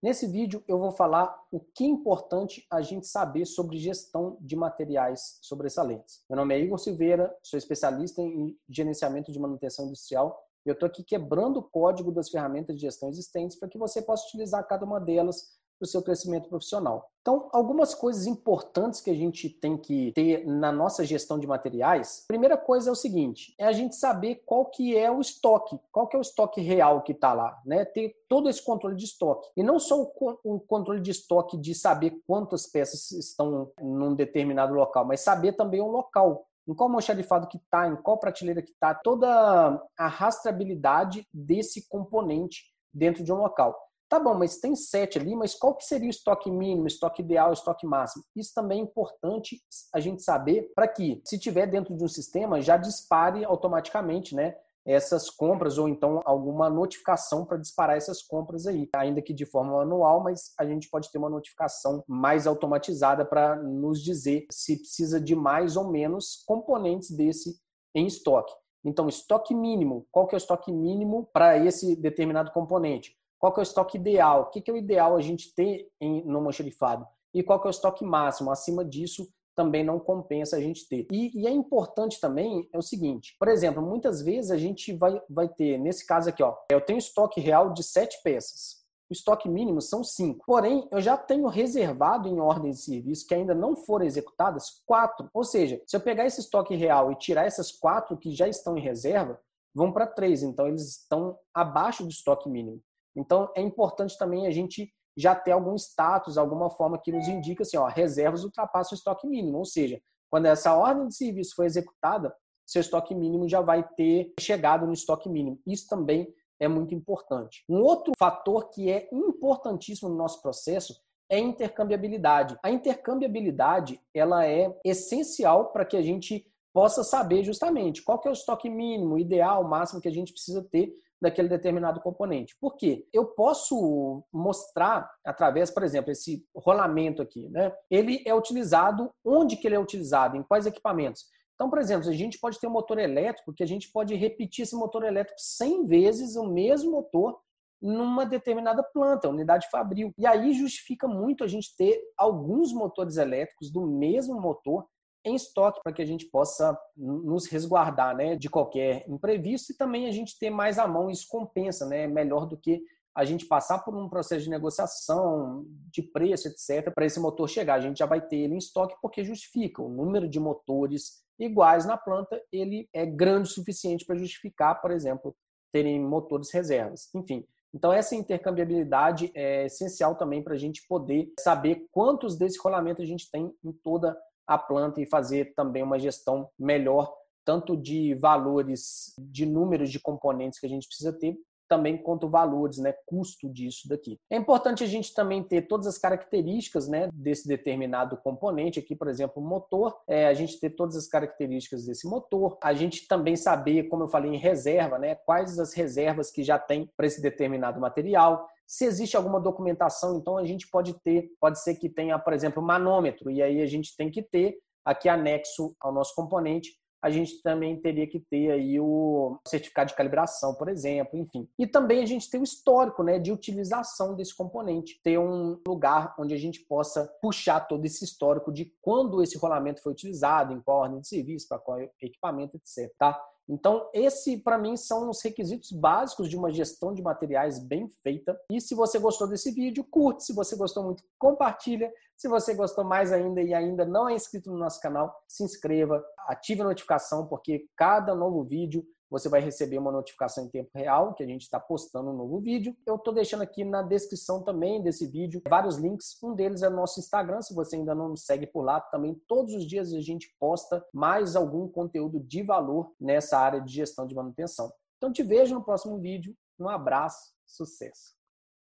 Nesse vídeo eu vou falar o que é importante a gente saber sobre gestão de materiais sobressalentes. Meu nome é Igor Silveira, sou especialista em gerenciamento de manutenção industrial e eu estou aqui quebrando o código das ferramentas de gestão existentes para que você possa utilizar cada uma delas para o seu crescimento profissional. Então, algumas coisas importantes que a gente tem que ter na nossa gestão de materiais. Primeira coisa é o seguinte: é a gente saber qual que é o estoque, qual que é o estoque real que está lá, né? Ter todo esse controle de estoque. E não só o controle de estoque de saber quantas peças estão num determinado local, mas saber também o local em qual almoxarifado que está, em qual prateleira que está, toda a rastreabilidade desse componente dentro de um local. Tá bom, mas tem sete ali, mas qual que seria o estoque mínimo, estoque ideal, estoque máximo? Isso também é importante a gente saber para que, se tiver dentro de um sistema, já dispare automaticamente, né? essas compras ou então alguma notificação para disparar essas compras aí, ainda que de forma manual, mas a gente pode ter uma notificação mais automatizada para nos dizer se precisa de mais ou menos componentes desse em estoque. Então, estoque mínimo, qual que é o estoque mínimo para esse determinado componente? Qual que é o estoque ideal? O que, que é o ideal a gente ter em, no almoxarifado? E qual que é o estoque máximo? Acima disso, também não compensa a gente ter. E, e, é importante também é o seguinte, por exemplo, muitas vezes a gente vai, vai ter, nesse caso aqui, ó, eu tenho estoque real de sete peças. O estoque mínimo são cinco. Porém, eu já tenho reservado em ordem de serviço que ainda não foram executadas quatro. Ou seja, se eu pegar esse estoque real e tirar essas quatro que já estão em reserva, vão para três. Então, eles estão abaixo do estoque mínimo. Então, é importante também a gente já ter algum status, alguma forma que nos indica assim, ó, reservas ultrapassam o estoque mínimo. Ou seja, quando essa ordem de serviço for executada, seu estoque mínimo já vai ter chegado no estoque mínimo. Isso também é muito importante. Um outro fator que é importantíssimo no nosso processo é intercambiabilidade. A intercambiabilidade ela é essencial para que a gente possa saber justamente qual que é o estoque mínimo, ideal, máximo que a gente precisa ter daquele determinado componente. Por quê? Eu posso mostrar através, por exemplo, esse rolamento aqui, né? Ele é utilizado onde que ele é utilizado, em quais equipamentos. Então, por exemplo, a gente pode ter um motor elétrico que a gente pode repetir esse motor elétrico 100 vezes o mesmo motor numa determinada planta, unidade fabril. E aí justifica muito a gente ter alguns motores elétricos do mesmo motor em estoque para que a gente possa nos resguardar né, de qualquer imprevisto e também a gente ter mais à mão. Isso compensa, né? Melhor do que a gente passar por um processo de negociação, de preço, etc., para esse motor chegar. A gente já vai ter ele em estoque porque justifica. O número de motores iguais na planta ele é grande o suficiente para justificar, por exemplo, terem motores reservas. Enfim, então, essa intercambiabilidade é essencial também para a gente poder saber quantos desse rolamento a gente tem em toda a planta e fazer também uma gestão melhor, tanto de valores, de números de componentes que a gente precisa ter, também quanto valores, né, custo disso daqui. É importante a gente também ter todas as características, né, desse determinado componente aqui, por exemplo, motor, é, a gente ter todas as características desse motor, a gente também saber, como eu falei em reserva, né, quais as reservas que já tem para esse determinado material, se existe alguma documentação, então a gente pode ter, pode ser que tenha, por exemplo, manômetro, e aí a gente tem que ter aqui anexo ao nosso componente, a gente também teria que ter aí o certificado de calibração, por exemplo, enfim. E também a gente tem o histórico, né, de utilização desse componente, ter um lugar onde a gente possa puxar todo esse histórico de quando esse rolamento foi utilizado, em qual ordem de serviço, para qual equipamento, etc, tá? Então, esse para mim são os requisitos básicos de uma gestão de materiais bem feita. E se você gostou desse vídeo, curte. Se você gostou muito, compartilha. Se você gostou mais ainda e ainda não é inscrito no nosso canal, se inscreva, ative a notificação, porque cada novo vídeo você vai receber uma notificação em tempo real que a gente está postando um novo vídeo. Eu estou deixando aqui na descrição também desse vídeo vários links. Um deles é o nosso Instagram, se você ainda não nos segue por lá, também todos os dias a gente posta mais algum conteúdo de valor nessa área de gestão de manutenção. Então te vejo no próximo vídeo. Um abraço, sucesso!